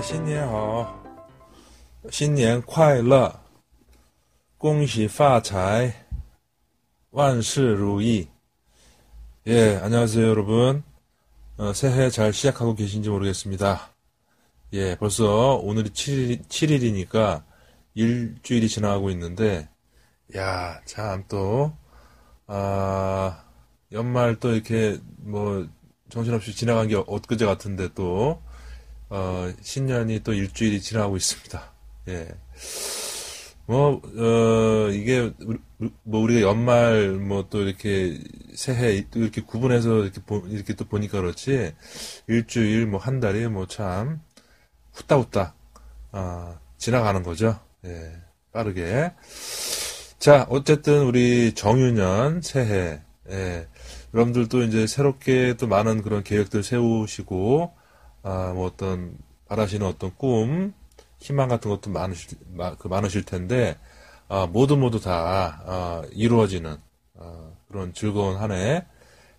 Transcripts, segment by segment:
大家新年好，新年快乐，恭喜发财，万事如意。 예, 안녕하세요, 여러분. 어, 새해 잘 시작하고 계신지 모르겠습니다. 예, 벌써 오늘이 7일, 7일이니까 일주일이 지나가고 있는데, 야, 참 또, 아, 연말 또 이렇게 뭐 정신없이 지나간 게 엊그제 같은데 또, 어, 신년이 또 일주일이 지나가고 있습니다. 예. 뭐, 어, 이게, 뭐, 우리가 연말, 뭐, 또 이렇게, 새해, 또 이렇게 구분해서 이렇게, 보, 이렇게 또 보니까 그렇지, 일주일, 뭐, 한 달이 뭐, 참, 후딱후딱, 아, 지나가는 거죠. 예, 빠르게. 자, 어쨌든, 우리 정유년, 새해, 예, 여러분들도 이제 새롭게 또 많은 그런 계획들 세우시고, 아, 뭐 어떤, 바라시는 어떤 꿈, 희망 같은 것도 많으실, 마- 그 많으실 텐데, 아, 모두 모두 다, 아, 이루어지는, 아, 그런 즐거운 한 해,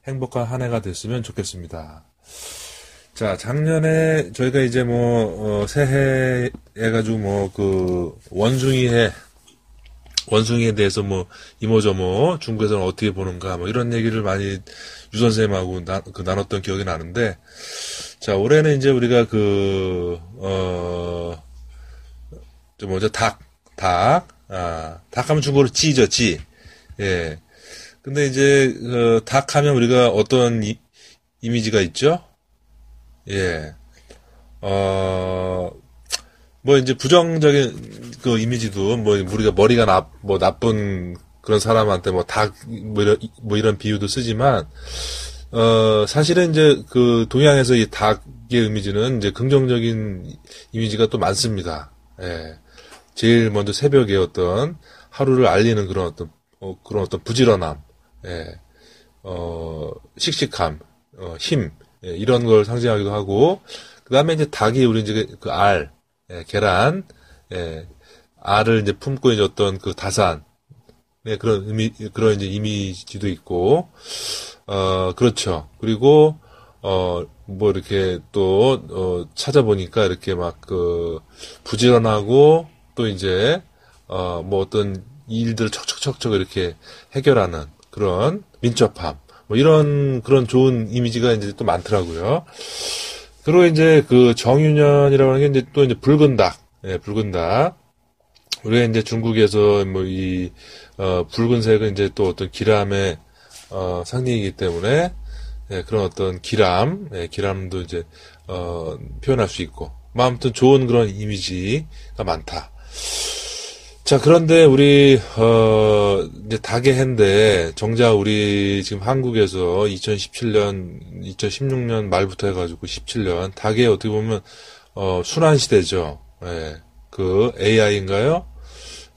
행복한 한 해가 됐으면 좋겠습니다. 자, 작년에 저희가 이제 뭐, 어, 새해 해가지고 뭐, 그, 원숭이 해, 원숭이에 대해서 뭐, 이모저모, 중국에서는 어떻게 보는가, 뭐, 이런 얘기를 많이 유 선생님하고 나, 그 나눴던 기억이 나는데, 자, 올해는 이제 우리가 그, 어, 저 뭐죠, 닭, 닭, 아, 닭 하면 중국어로 찌죠, 찌. 예. 근데 이제, 그, 닭 하면 우리가 어떤 이, 이미지가 있죠? 예. 어, 뭐 이제 부정적인 그 이미지도 뭐 우리가 머리가 나, 뭐 나쁜 그런 사람한테 뭐 닭, 뭐 이런, 뭐 이런 비유도 쓰지만, 어, 사실은 이제 그 동양에서 이 닭의 이미지는 이제 긍정적인 이미지가 또 많습니다. 예. 제일 먼저 새벽에 어떤 하루를 알리는 그런 어떤, 어, 그런 어떤 부지런함, 예. 어, 씩씩함, 어, 힘, 예, 이런 걸 상징하기도 하고, 그 다음에 이제 닭이 우리 이제 그 알, 예, 계란, 예, 알을 이제 품고 이제 어떤 그 다산, 네, 그런 의미, 그런 이제 이미지도 있고, 어, 그렇죠. 그리고, 어, 뭐 이렇게 또, 어, 찾아보니까 이렇게 막 그, 부지런하고, 또 이제, 어, 뭐 어떤 일들을 척척척척 이렇게 해결하는 그런 민첩함. 뭐 이런, 그런 좋은 이미지가 이제 또 많더라고요. 그리고 이제 그 정유년이라고 하는 게 이제 또 이제 붉은 닭. 예, 붉은 닭. 우리가 이제 중국에서 뭐 이, 어, 붉은색은 이제 또 어떤 기람의, 어, 상징이기 때문에, 예, 그런 어떤 기람, 예, 기람도 이제, 어, 표현할 수 있고. 뭐 아무튼 좋은 그런 이미지가 많다. 자, 그런데 우리, 어, 이제 닭의 해인데, 정작 우리 지금 한국에서 2017년, 2016년 말부터 해가지고 17년, 닭의 어떻게 보면, 어, 순환 시대죠. 예, 그 AI인가요?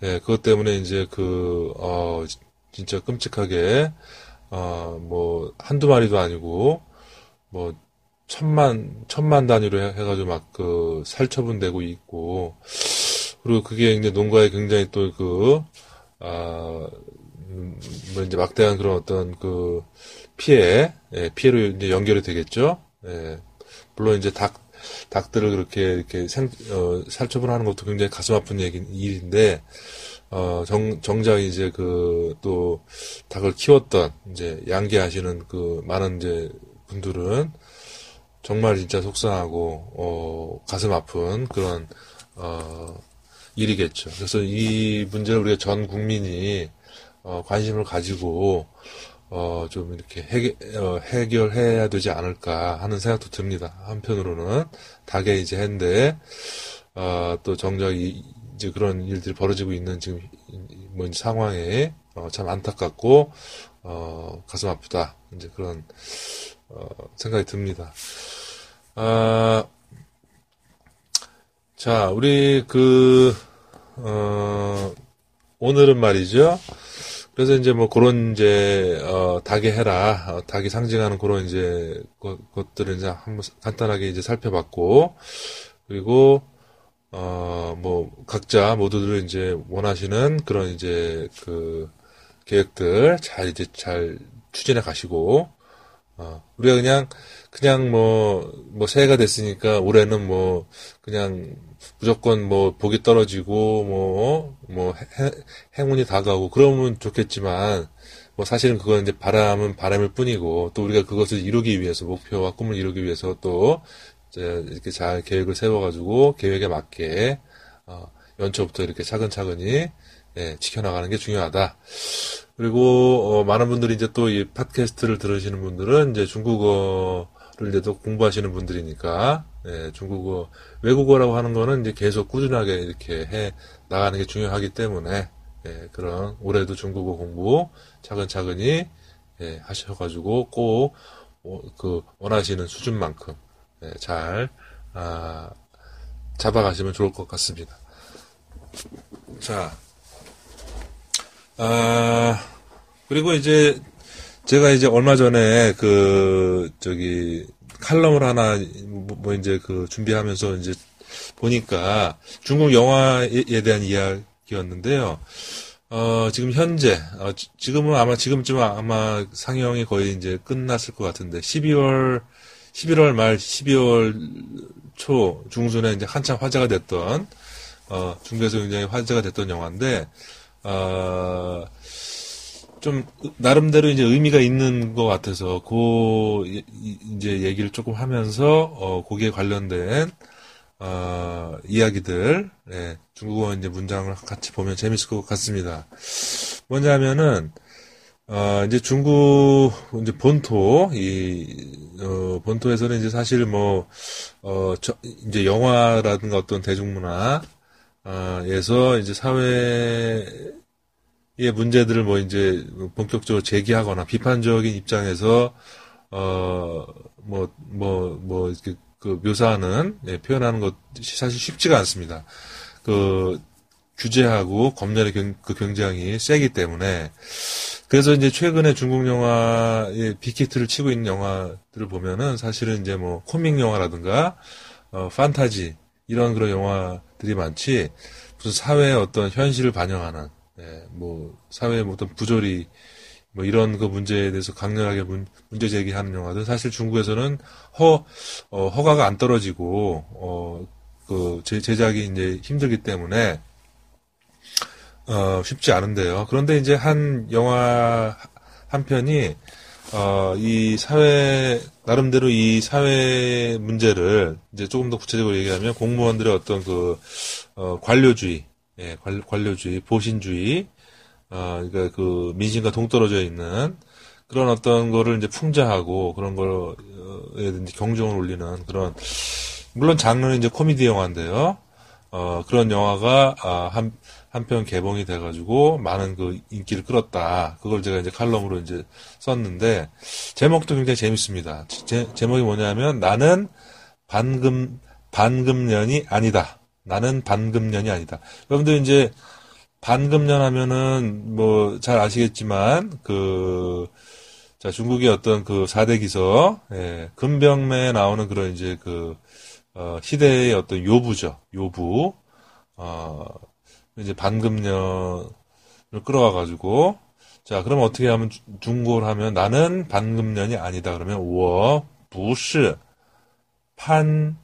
예, 그것 때문에 이제 그, 어, 진짜 끔찍하게, 어, 뭐, 한두 마리도 아니고, 뭐, 천만, 천만 단위로 해- 해가지고 막 그 살처분되고 있고, 그리고 그게 이제 농가에 굉장히 또 그, 아, 음, 뭐 이제 막대한 그런 어떤 그 피해, 예, 피해로 이제 연결이 되겠죠. 예, 물론 이제 닭, 닭들을 그렇게 이렇게 생, 어, 살처분하는 것도 굉장히 가슴 아픈 얘기, 일인데, 어, 정, 정작 이제 그, 또, 닭을 키웠던, 이제, 양계하시는 그, 많은 이제, 분들은, 정말 진짜 속상하고, 어, 가슴 아픈 그런, 어, 일이겠죠. 그래서 이 문제를 우리가 전 국민이, 어, 관심을 가지고, 어, 좀 이렇게 해결, 어, 해결해야 되지 않을까 하는 생각도 듭니다. 한편으로는, 닭의 이제 해인데, 어, 또 정작 이, 이제 그런 일들이 벌어지고 있는 지금, 이- 뭐, 상황에, 어, 참 안타깝고, 어, 가슴 아프다. 이제 그런, 어, 생각이 듭니다. 아, 자, 우리 그, 어, 오늘은 말이죠. 그래서 이제 뭐 그런 이제, 어, 닭의 해라, 어, 닭이 상징하는 그런 이제 것, 것들을 이제 한번 간단하게 이제 살펴봤고, 그리고, 어, 뭐, 각자 모두들 이제 원하시는 그런 이제 그 계획들 잘 이제 잘 추진해 가시고, 어, 우리가 그냥, 그냥 뭐, 뭐 새해가 됐으니까 올해는 뭐, 그냥 무조건 뭐 복이 떨어지고 뭐, 뭐 해, 행운이 다가오고 그러면 좋겠지만, 뭐 사실은 그건 이제 바람은 바람일 뿐이고 또 우리가 그것을 이루기 위해서 목표와 꿈을 이루기 위해서 또 이렇게 잘 계획을 세워가지고 계획에 맞게 어, 연초부터 이렇게 차근차근히 예, 지켜나가는 게 중요하다. 그리고 어, 많은 분들이 이제 또 이 팟캐스트를 들으시는 분들은 이제 중국어 를또 공부하시는 분들이니까 예, 중국어 외국어라고 하는 거는 이제 계속 꾸준하게 이렇게 해 나가는 게 중요하기 때문에 예, 그런 올해도 중국어 공부 차근차근히 예, 하셔가지고 꼭그 원하시는 수준만큼 예, 잘 아, 잡아가시면 좋을 것 같습니다. 자, 아, 그리고 이제 제가 이제 얼마 전에 그 저기 칼럼을 하나 뭐, 뭐 이제 그 준비하면서 이제 보니까 중국 영화에 대한 이야기였는데요. 어, 지금 현재, 어, 지금은 아마, 지금쯤 아마 상영이 거의 이제 끝났을 것 같은데, 12월, 11월 말, 12월 초 중순에 이제 한참 화제가 됐던, 어, 중국에서 굉장히 화제가 됐던 영화인데, 어, 좀, 나름대로 이제 의미가 있는 것 같아서, 그, 이제 얘기를 조금 하면서, 어, 거기에 관련된, 어, 이야기들, 예, 중국어 이제 문장을 같이 보면 재밌을 것 같습니다. 뭐냐면은, 어, 이제 중국, 이제 본토, 이, 어, 본토에서는 이제 사실 뭐, 어, 저, 이제 영화라든가 어떤 대중문화, 어, 에서 이제 사회 의 문제들을 뭐 이제 본격적으로 제기하거나 비판적인 입장에서, 어, 뭐, 뭐, 뭐, 이렇게 그 묘사하는 예, 표현하는 것이 사실 쉽지가 않습니다. 그 규제하고 검열의 경, 그 경쟁이 세기 때문에 그래서 이제 최근에 중국 영화의 빅히트를 치고 있는 영화들을 보면은 사실은 이제 뭐 코믹 영화라든가 어 판타지 이런 그런 영화들이 많지 무슨 사회의 어떤 현실을 반영하는 예, 뭐 사회의 어떤 부조리 뭐 이런 그 문제에 대해서 강렬하게 문, 제 제기하는 영화들 사실 중국에서는 허 어, 허가가 안 떨어지고 어 그 제작이 이제 힘들기 때문에 어 쉽지 않은데요. 그런데 이제 한 영화 한 편이 어이 사회 나름대로 이 사회 문제를 이제 조금 더 구체적으로 얘기하면 공무원들의 어떤 그 어, 관료주의, 예, 관, 관료주의, 보신주의 아, 그러니까 그 민심과 동떨어져 있는 그런 어떤 거를 이제 풍자하고 그런 거에 경종을 울리는 그런 물론 장르는 이제 코미디 영화인데요. 어, 그런 영화가 아, 한 한편 개봉이 돼가지고 많은 그 인기를 끌었다. 그걸 제가 이제 칼럼으로 이제 썼는데 제목도 굉장히 재밌습니다. 제, 제목이 뭐냐면 나는 반금 반금년이 아니다. 나는 반금년이 아니다. 여러분들 이제 반금년 하면은 뭐 잘 아시겠지만 그 자, 중국의 어떤 그 4대 기서, 예, 금병매에 나오는 그런 이제 그, 어, 시대의 어떤 요부죠. 요부. 어, 이제 반금년을 끌어와가지고, 자, 그럼 어떻게 하면 중국어를 하면 나는 반금년이 아니다. 그러면, 워, 부시, 판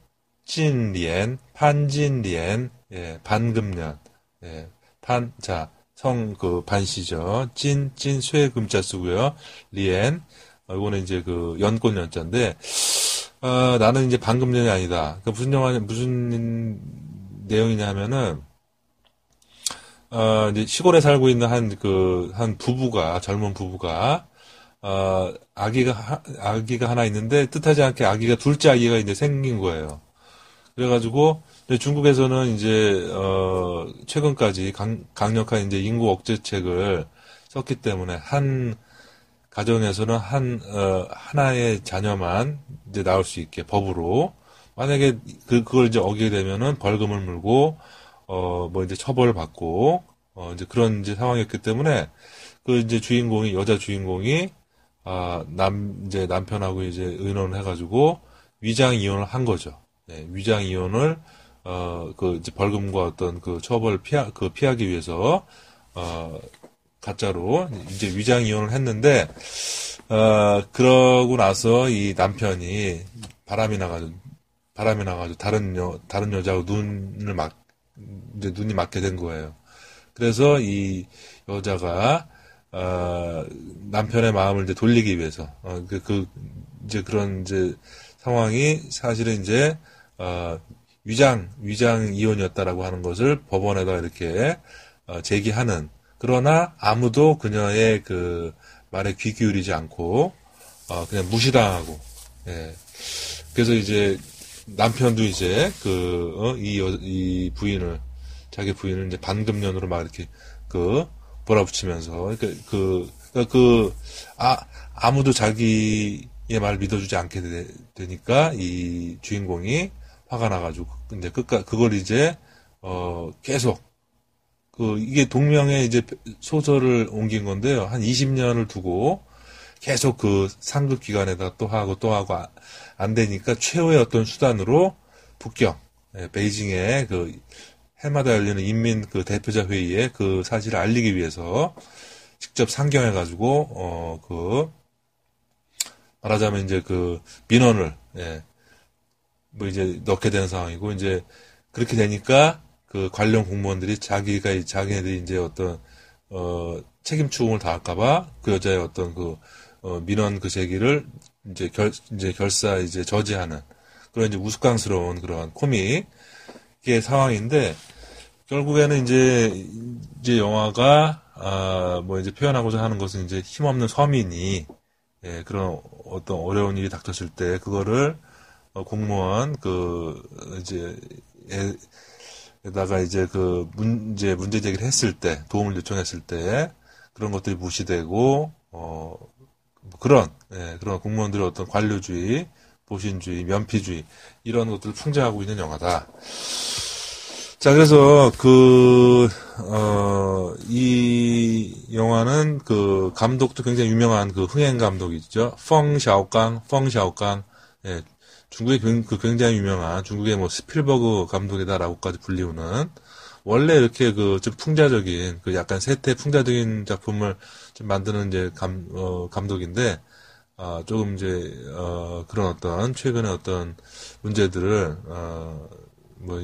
진리엔, 판진리엔, 예, 반금년. 예, 판, 자, 성, 그, 반시죠. 찐, 찐, 쇠, 금자 쓰고요. 리엔. 어, 이거는 이제 그, 연꽃 연자인데, 어, 나는 이제 방금년이 아니다. 그 무슨 영화, 무슨 내용이냐 하면은, 어, 이제 시골에 살고 있는 한, 그, 한 부부가, 젊은 부부가, 어, 아기가, 아기가 하나 있는데, 뜻하지 않게 아기가 둘째 아기가 이제 생긴 거예요. 그래가지고, 중국에서는 이제 어 최근까지 강, 강력한 이제 인구 억제책을 썼기 때문에 한 가정에서는 한 어, 하나의 자녀만 이제 나올 수 있게 법으로 만약에 그 그걸 이제 어기게 되면은 벌금을 물고 어 뭐 이제 처벌을 받고 어 이제 그런 이제 상황이었기 때문에 그 이제 주인공이 여자 주인공이 아남 이제 남편하고 이제 의논을 해가지고 위장 이혼을 한 거죠. 네, 위장 이혼을 어, 그, 이제 벌금과 어떤 그 처벌을 피하, 그 피하기 위해서, 어, 가짜로 이제 위장 이혼을 했는데, 어, 그러고 나서 이 남편이 바람이 나가지고, 바람이 나가지고 다른 여, 다른 여자하고 눈을 막, 이제 눈이 맞게 된 거예요. 그래서 이 여자가, 어, 남편의 마음을 이제 돌리기 위해서, 어, 그, 그, 이제 그런 이제 상황이 사실은 이제, 어, 위장, 위장 이혼이었다라고 하는 것을 법원에다 이렇게, 어, 제기하는, 그러나 아무도 그녀의 그 말에 귀 기울이지 않고, 어, 그냥 무시당하고, 예. 그래서 이제 남편도 이제 그, 어, 이, 부인을, 자기 부인을 이제 반금년으로 막 이렇게 그, 몰아붙이면서, 그, 그, 그, 그 아, 아무도 자기의 말 믿어주지 않게 되, 니까이 주인공이 화가 나가지고, 근데 끝까, 그걸 이제, 어, 계속, 그, 이게 동명의 이제 소설을 옮긴 건데요. 한 20년을 두고 계속 그 상급 기관에다 또 하고 또 하고 아, 안 되니까 최후의 어떤 수단으로 북경, 예, 베이징에 그 해마다 열리는 인민 그 대표자 회의에 그 사실을 알리기 위해서 직접 상경해 가지고, 어, 그, 말하자면 이제 그 민원을, 예, 뭐 이제 넣게 되는 상황이고, 이제 그렇게 되니까 그 관련 공무원들이 자기가 자기네들이 이제 어떤 어 책임 추궁을 당할까봐 그 여자의 어떤 그 어, 민원 그 제기를 이제 결 이제 결사 이제 저지하는 그런 이제 우스꽝스러운 그러한 코믹의 상황인데 결국에는 이제 이제 영화가 아뭐 이제 표현하고자 하는 것은 이제 힘없는 서민이 예, 그런 어떤 어려운 일이 닥쳤을 때 그거를 어, 공무원 그 이제 예, 에다가 이제 그 문제 문제 제기를 했을 때 도움을 요청했을 때 그런 것들이 무시되고 어뭐 그런 예, 그런 공무원들의 어떤 관료주의, 보신주의, 면피주의 이런 것들을 풍자하고 있는 영화다. 자 그래서 그 어, 이 영화는 그 감독도 굉장히 유명한 그 흥행 감독이죠. 펑 샤오강, 펑 샤오강, 예, 중국의 그 굉장히 유명한 중국의 뭐 스필버그 감독이다라고까지 불리우는 원래 이렇게 그 좀 풍자적인 그 약간 세태 풍자적인 작품을 좀 만드는 이제 감 어, 감독인데 아 조금 이제 어 그런 어떤 최근의 어떤 문제들을 어 뭐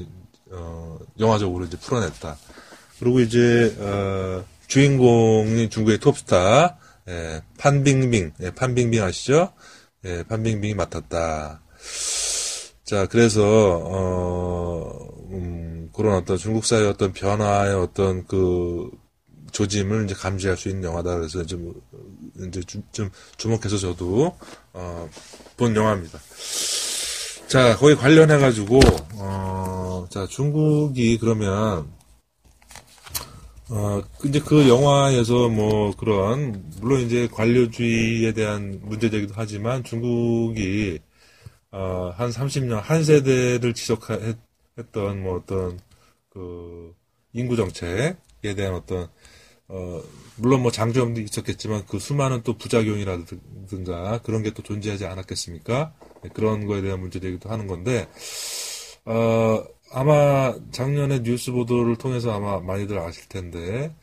어, 영화적으로 이제 풀어냈다. 그리고 이제 어 주인공이 중국의 톱스타 예, 판빙빙 예, 판빙빙 아시죠? 예, 판빙빙이 맡았다. 자, 그래서, 어, 음, 그런 어떤 중국 사회의 어떤 변화의 어떤 그 조짐을 이제 감지할 수 있는 영화다. 그래서 좀, 이제 좀, 좀 주목해서 저도, 어, 본 영화입니다. 자, 거기 관련해가지고, 어, 자, 중국이 그러면, 어, 이제 그 영화에서 뭐 그런, 물론 이제 관료주의에 대한 문제제기도 하지만 중국이 어, 한 30년, 한 세대를 지속했던 뭐 어떤 그 인구 정책에 대한 어떤 어, 물론 뭐 장점도 있었겠지만 그 수많은 또 부작용이라든가 그런 게 또 존재하지 않았겠습니까? 네, 그런 거에 대한 문제되기도 하는 건데, 어, 아마 작년에 뉴스 보도를 통해서 아마 많이들 아실 텐데,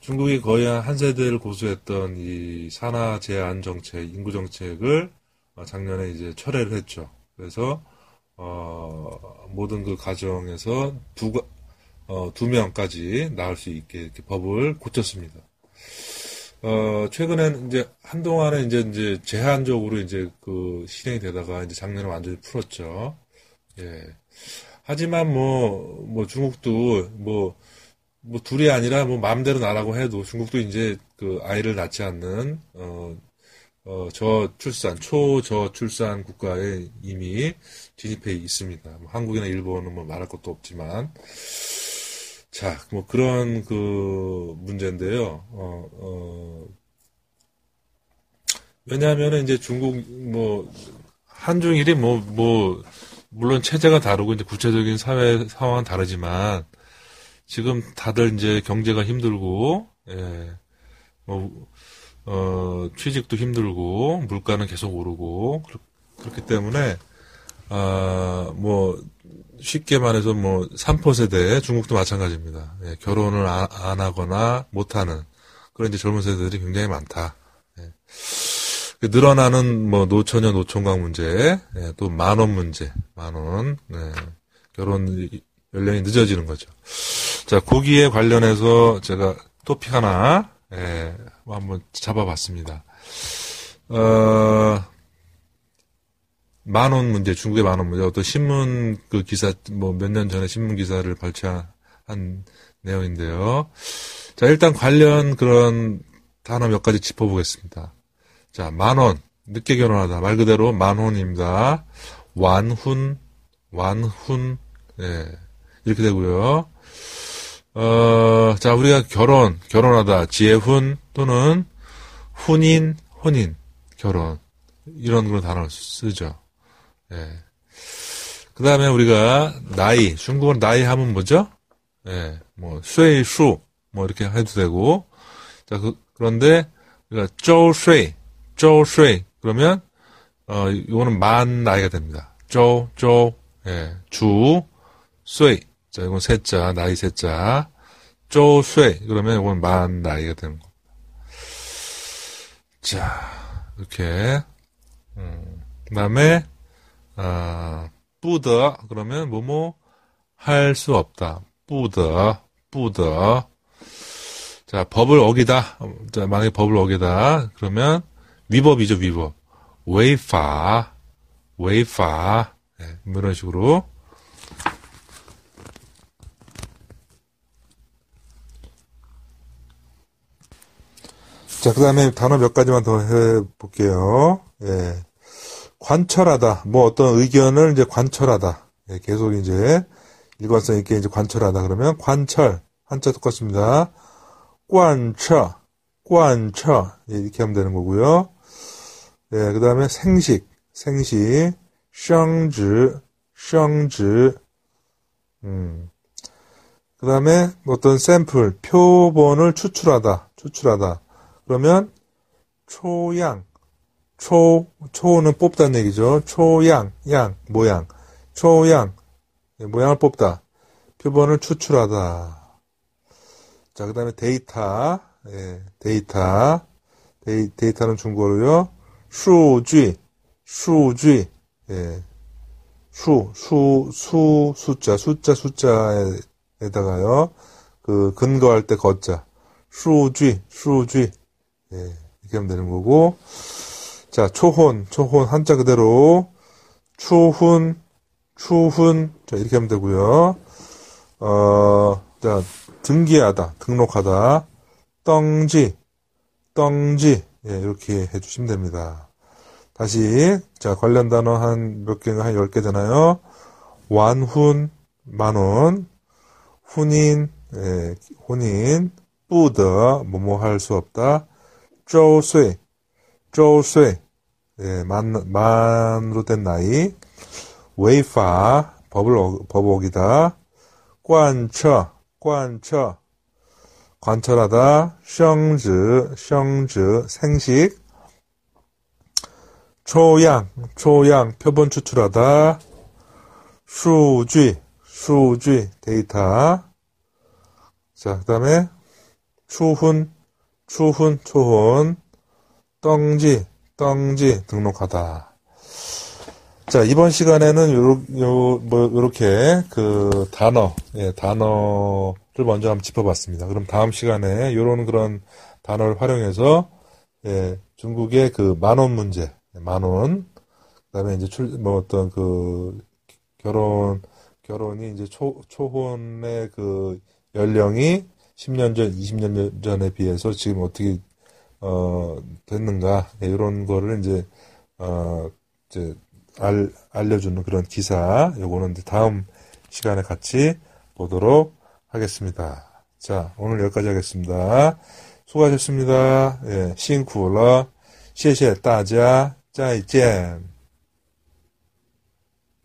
중국이 거의 한 세대를 고수했던 이 산하 제한 정책, 인구 정책을 어, 작년에 이제 철회를 했죠. 그래서 어, 모든 그 가정에서 두, 어, 두 명까지 나올 수 있게 이렇게 법을 고쳤습니다. 어, 최근엔 이제 한동안은 이제 이제 제한적으로 이제 그 실행이 되다가 이제 작년에 완전히 풀었죠. 예. 하지만 뭐, 뭐 중국도 뭐, 뭐 둘이 아니라 뭐 마음대로 나라고 해도 중국도 이제 그 아이를 낳지 않는, 어, 어, 저출산, 초저출산 국가에 이미 진입해 있습니다. 뭐 한국이나 일본은 뭐 말할 것도 없지만. 자, 뭐 그런 그 문제인데요. 어, 어, 왜냐하면 이제 중국 뭐 한중일이 뭐, 뭐, 물론 체제가 다르고 이제 구체적인 사회 상황은 다르지만 지금 다들 이제 경제가 힘들고, 예, 뭐, 어, 취직도 힘들고, 물가는 계속 오르고, 그렇기 때문에, 아, 뭐, 쉽게 말해서 뭐, 3포 세대, 중국도 마찬가지입니다. 예, 결혼을 안, 안, 하거나 못 하는, 그런 이제 젊은 세대들이 굉장히 많다. 예. 그 늘어나는 뭐 노처녀 노총각 문제, 예, 또 만원 문제, 만원, 네. 결혼 연령이 늦어지는 거죠. 자, 거기에 관련해서 제가 토픽 하나, 예, 한번 잡아봤습니다. 어, 만원 문제, 중국의 만원 문제, 어떤 신문 그 기사, 뭐 몇 년 전에 신문 기사를 발췌한 내용인데요. 자, 일단 관련 그런 단어 몇 가지 짚어보겠습니다. 자, 만원. 늦게 결혼하다. 말 그대로 만혼입니다. 완훈, 완훈, 예. 이렇게 되고요. 어, 자, 우리가 결혼, 결혼하다. 지혜훈 또는 혼인, 혼인, 결혼. 이런 그런 단어를 쓰죠. 예. 그 다음에 우리가 나이, 중국어는 나이 하면 뭐죠? 예, 뭐, 쇠수, 뭐, 이렇게 해도 되고. 자, 그, 그런데, 우리가 쪼睡, 쪼睡, 그러면, 어, 이거는 만 나이가 됩니다. 쪼, 쪼, 예, 주, 쇠. 자, 이건 세자, 나이 세자. 쪼睡, 그러면 이건 만 나이가 되는 겁니다. 자, 이렇게, 음, 그 다음에, 아, 뿌더, 그러면 뭐뭐 할 수 없다. 뿌더, 뿌더. 자, 법을 어기다. 자, 만약에 법을 어기다. 그러면 위법이죠, 위법. 웨이파, 웨이파. 네, 뭐 이런 식으로. 자, 그 다음에 단어 몇 가지만 더 해볼게요. 예. 관철하다. 뭐 어떤 의견을 이제 관철하다. 예, 계속 이제 일관성 있게 이제 관철하다 그러면 관철 한자 똑같습니다. 관처, 관처 예, 이렇게 하면 되는 거고요. 예, 그 다음에 생식, 생식, 샹즈, 샹즈, 음. 그 다음에 어떤 샘플, 표본을 추출하다, 추출하다. 그러면 초양, 초, 초는 뽑다는 얘기죠. 초양, 양, 모양. 초양, 예, 모양을 뽑다. 표본을 추출하다. 자, 그 다음에 데이터, 예, 데이터. 데이, 데이터는 중국어로요. 数据, 数据, 예, 수, 수, 수, 숫자, 숫자, 숫자에다가요. 그, 근거할 때 거자. 수쥐, 수쥐. 예, 이렇게 하면 되는 거고. 자, 초혼, 초혼, 한자 그대로. 추훈, 추훈. 자, 이렇게 하면 되고요. 어, 자, 등기하다, 등록하다. 떵지, 떵지. 예, 이렇게 해주시면 됩니다. 다시, 자, 관련 단어 한 몇 개가 한 10개 잖아요. 완훈, 만원. 훈인, 예, 혼인. 뿌더, 뭐뭐 할 수 없다. 쪼쇠, 쪼쇠. 예, 만, 만으로 된 나이. 웨이파, 법을, 어, 법 어기다. 관처, 관처. 관철하다. 성즈, 성즈, 생식. 초양, 초양, 표본 추출하다. 수쥐, 수쥐, 데이터. 자, 그 다음에, 추훈, 추훈, 초혼. 떵지, 떵지 등록하다. 자, 이번 시간에는 요러, 요, 뭐, 요렇게 그 단어, 예, 단어를 먼저 한번 짚어봤습니다. 그럼 다음 시간에 요런 그런 단어를 활용해서, 예, 중국의 그 만원 문제, 만원, 그 다음에 이제 출, 뭐 어떤 그 결혼, 결혼이 이제 초, 초혼의 그 연령이 10년 전, 20년 전에 비해서 지금 어떻게 어, 됐는가, 네, 이런 거를 이제, 어, 이제, 알, 알려주는 그런 기사, 요거는 이제 다음 시간에 같이 보도록 하겠습니다. 자, 오늘 여기까지 하겠습니다. 수고하셨습니다. 예, 싱쿠러, 谢谢大家,再见.